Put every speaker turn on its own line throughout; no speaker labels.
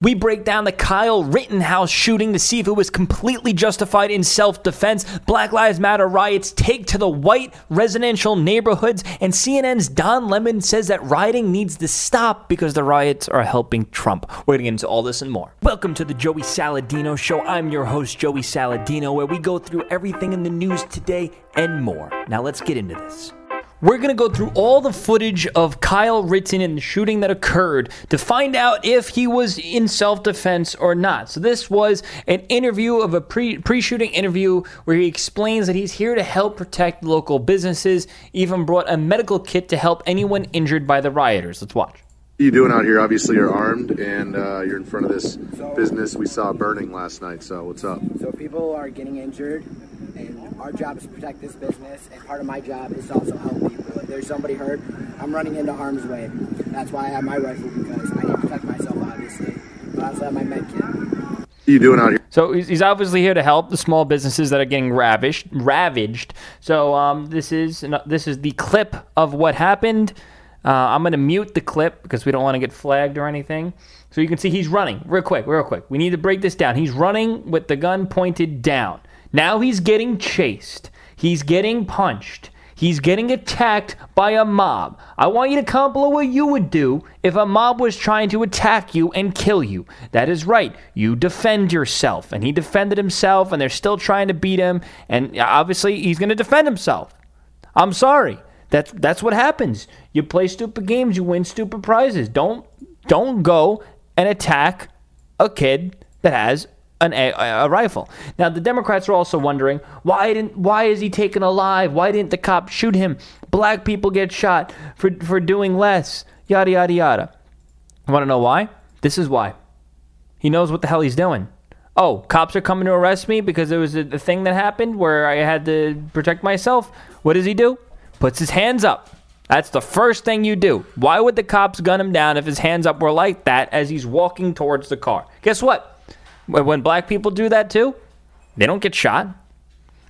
We break down the Kyle Rittenhouse shooting to see if it was completely justified in self defense. Black Lives Matter riots take to the white residential neighborhoods, and CNN's Don Lemon says that rioting needs to stop because the riots are helping Trump. We're going to get into all this and more. Welcome to the Joey Saladino Show. I'm your host, Joey Saladino, where we go through everything in the news today and more. Now let's get into this. We're going to go through all the footage of Kyle Rittenhouse and the shooting that occurred to find out if he was in self defense or not. So, this was an interview of a pre shooting interview where he explains that he's here to help protect local businesses, even brought a medical kit to help anyone injured by the rioters. Let's watch.
What are you doing out here? Obviously, you're armed and uh, you're in front of this business we saw burning last night. So, what's up?
So, people are getting injured and our job is to protect this business, and part of my job is to also help people. If there's somebody hurt, I'm running into harm's way. That's why I have my rifle because I need to protect myself, obviously. But I also have my med kit.
What are you doing out here?
So he's obviously here to help the small businesses that are getting ravished, ravaged. So um, this is this is the clip of what happened. Uh, I'm going to mute the clip because we don't want to get flagged or anything. So you can see he's running real quick, real quick. We need to break this down. He's running with the gun pointed down. Now he's getting chased. He's getting punched. He's getting attacked by a mob. I want you to below what you would do if a mob was trying to attack you and kill you. That is right. You defend yourself. And he defended himself, and they're still trying to beat him. And obviously, he's going to defend himself. I'm sorry. That's that's what happens. You play stupid games, you win stupid prizes. Don't don't go and attack a kid that has an, a, a, rifle. Now the Democrats are also wondering why didn't why is he taken alive? Why didn't the cop shoot him? Black people get shot for for doing less. Yada yada yada. Want to know why? This is why. He knows what the hell he's doing. Oh, cops are coming to arrest me because there was a, a thing that happened where I had to protect myself. What does he do? Puts his hands up. That's the first thing you do. Why would the cops gun him down if his hands up were like that as he's walking towards the car? Guess what? When black people do that too, they don't get shot.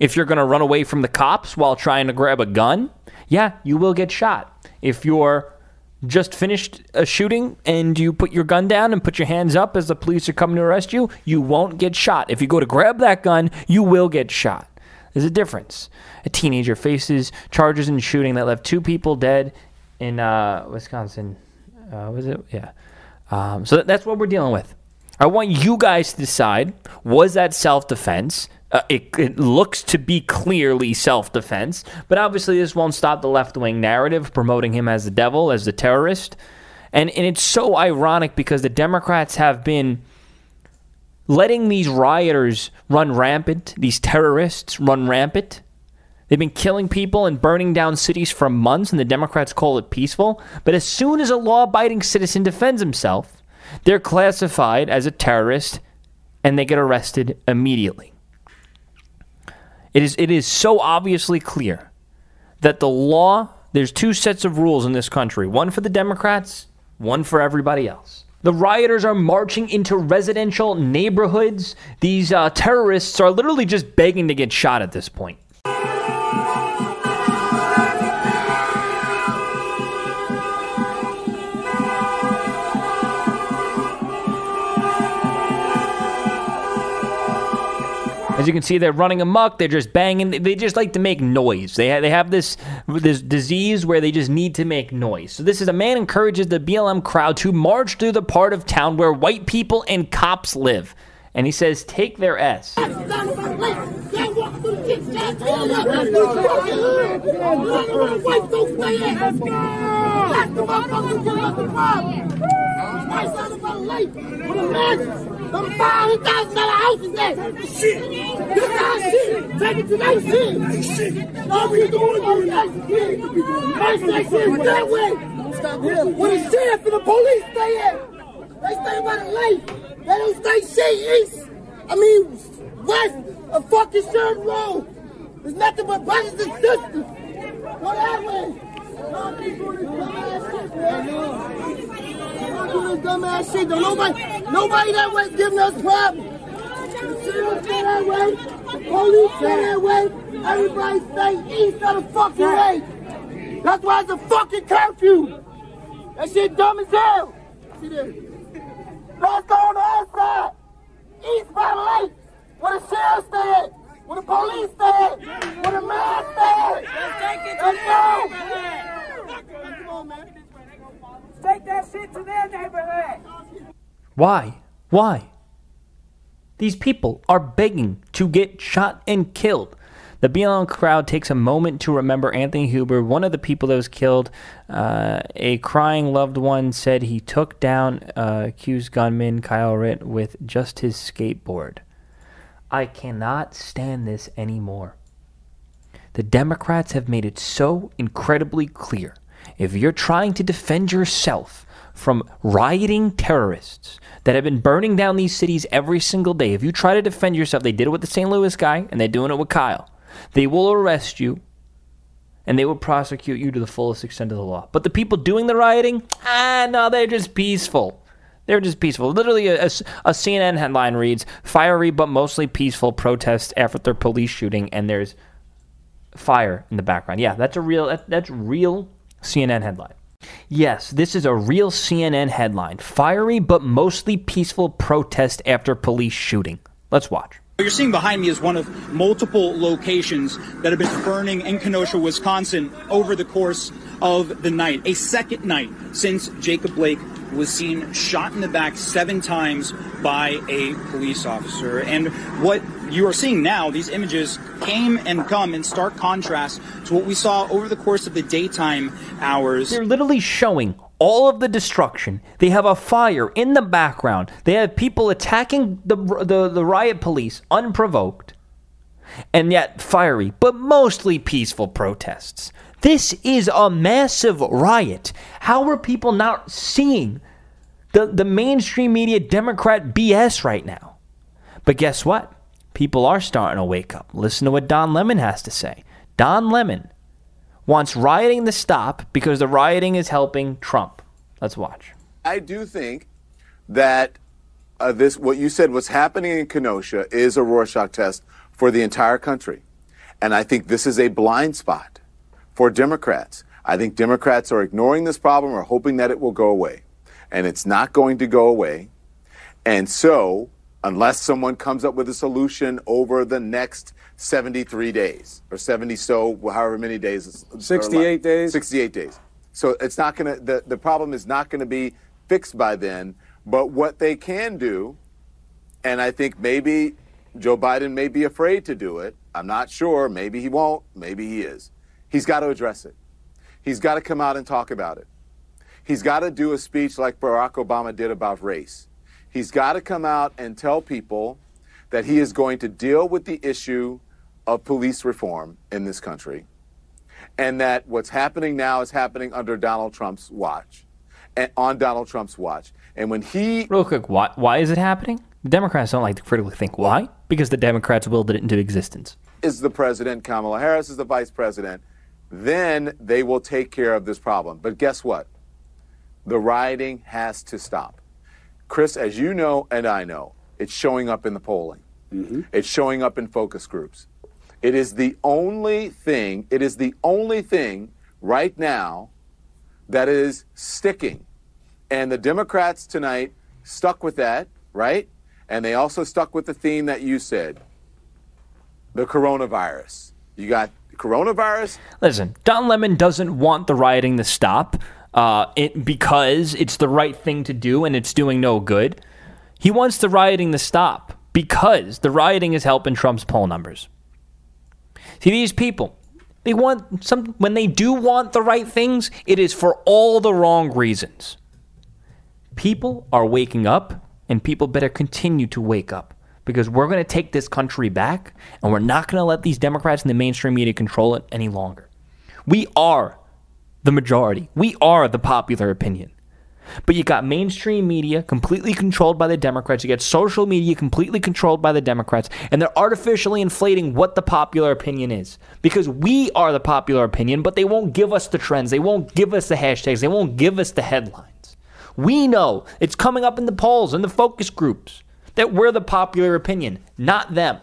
If you're going to run away from the cops while trying to grab a gun, yeah, you will get shot. If you're just finished a shooting and you put your gun down and put your hands up as the police are coming to arrest you, you won't get shot. If you go to grab that gun, you will get shot. There's a difference. A teenager faces charges in shooting that left two people dead in uh, Wisconsin. Uh, was it? Yeah. Um, so that's what we're dealing with. I want you guys to decide was that self defense? Uh, it, it, looks to be clearly self defense, but obviously, this won't stop the left wing narrative promoting him as the devil, as the terrorist. And, and it's so ironic because the Democrats have been letting these rioters run rampant, these terrorists run rampant. They've been killing people and burning down cities for months, and the Democrats call it peaceful. But as soon as a law abiding citizen defends himself, they're classified as a terrorist and they get arrested immediately. It is, it is so obviously clear that the law, there's two sets of rules in this country one for the Democrats, one for everybody else. The rioters are marching into residential neighborhoods. These uh, terrorists are literally just begging to get shot at this point. As you can see, they're running amok. They're just banging. They just like to make noise. They, ha- they have this, this disease where they just need to make noise. So this is a man encourages the BLM crowd to march through the part of town where white people and cops live. And he says, take their S.
Them five thousand dollar houses there. Shit. This our shit. Take it to that shit. Shit. All we doing is that shit. First that shit that way. Where the sheriff and the police stay at? They stay by the lake. They don't stay shit east. I mean west of fucking Sherman Road. There's nothing but brothers and sisters. What that way? Y'all keep doing this dumbass shit, man do this dumbass shit. Don't nobody, nobody that way giving us problems. The sheriff say that way. Police say that way. Everybody stay east of the fucking way. That's why it's a fucking curfew. That shit dumb as hell. See there. Let's go on the other side. East Battle Lake, where the sheriff stand, where the police stand, where the man stand. Let's go. Come on, man.
Take that shit to their neighborhood.
Why? Why? These people are begging to get shot and killed. The BLM crowd takes a moment to remember Anthony Huber, one of the people that was killed. Uh, a crying loved one said he took down uh, accused gunman Kyle Ritt with just his skateboard. I cannot stand this anymore. The Democrats have made it so incredibly clear. If you're trying to defend yourself from rioting terrorists that have been burning down these cities every single day, if you try to defend yourself, they did it with the St. Louis guy and they're doing it with Kyle. They will arrest you and they will prosecute you to the fullest extent of the law. But the people doing the rioting, ah, no, they're just peaceful. They're just peaceful. Literally, a, a, a CNN headline reads Fiery but mostly peaceful protest after police shooting, and there's fire in the background. Yeah, that's a real, that, that's real CNN headline. Yes, this is a real CNN headline. Fiery but mostly peaceful protest after police shooting. Let's watch.
What you're seeing behind me is one of multiple locations that have been burning in Kenosha, Wisconsin over the course of the night. A second night since Jacob Blake was seen shot in the back seven times by a police officer. And what you are seeing now, these images came and come in stark contrast to what we saw over the course of the daytime hours.
They're literally showing all of the destruction. They have a fire in the background. They have people attacking the, the, the riot police unprovoked. And yet, fiery, but mostly peaceful protests. This is a massive riot. How are people not seeing the, the mainstream media Democrat BS right now? But guess what? People are starting to wake up. Listen to what Don Lemon has to say. Don Lemon wants rioting to stop because the rioting is helping Trump. Let's watch.
I do think that uh, this, what you said, what's happening in Kenosha is a Rorschach test for the entire country. And I think this is a blind spot for Democrats. I think Democrats are ignoring this problem or hoping that it will go away. And it's not going to go away. And so, unless someone comes up with a solution over the next 73 days or 70 so however many days
68 days?
68 days. So it's not going to the, the problem is not going to be fixed by then but what they can do and i think maybe joe biden may be afraid to do it i'm not sure maybe he won't maybe he is he's got to address it. He's got to come out and talk about it. He's got to do a speech like barack obama did about race he's got to come out and tell people that he is going to deal with the issue of police reform in this country, and that what's happening now is happening under Donald Trump's watch, and on Donald Trump's watch. And when he
real quick, why why is it happening? The Democrats don't like to critically think why, because the Democrats willed it into existence.
Is the president Kamala Harris is the vice president? Then they will take care of this problem. But guess what? The rioting has to stop. Chris, as you know and I know, it's showing up in the polling. Mm-hmm. It's showing up in focus groups. It is the only thing, it is the only thing right now that is sticking. And the Democrats tonight stuck with that, right? And they also stuck with the theme that you said the coronavirus. You got coronavirus.
Listen, Don Lemon doesn't want the rioting to stop uh, it, because it's the right thing to do and it's doing no good. He wants the rioting to stop because the rioting is helping Trump's poll numbers. See, these people, they want some, when they do want the right things, it is for all the wrong reasons. People are waking up, and people better continue to wake up because we're going to take this country back, and we're not going to let these Democrats and the mainstream media control it any longer. We are the majority, we are the popular opinion. But you got mainstream media completely controlled by the Democrats. You get social media completely controlled by the Democrats. And they're artificially inflating what the popular opinion is. Because we are the popular opinion, but they won't give us the trends. They won't give us the hashtags. They won't give us the headlines. We know it's coming up in the polls and the focus groups that we're the popular opinion, not them.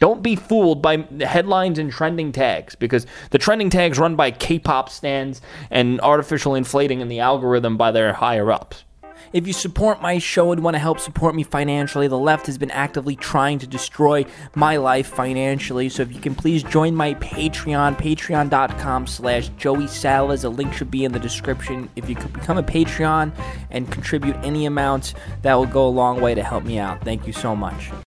Don't be fooled by headlines and trending tags because the trending tags run by K pop stans and artificial inflating in the algorithm by their higher ups. If you support my show and want to help support me financially, the left has been actively trying to destroy my life financially. So if you can please join my Patreon, patreon.com slash Joey Salads. A link should be in the description. If you could become a Patreon and contribute any amount, that will go a long way to help me out. Thank you so much.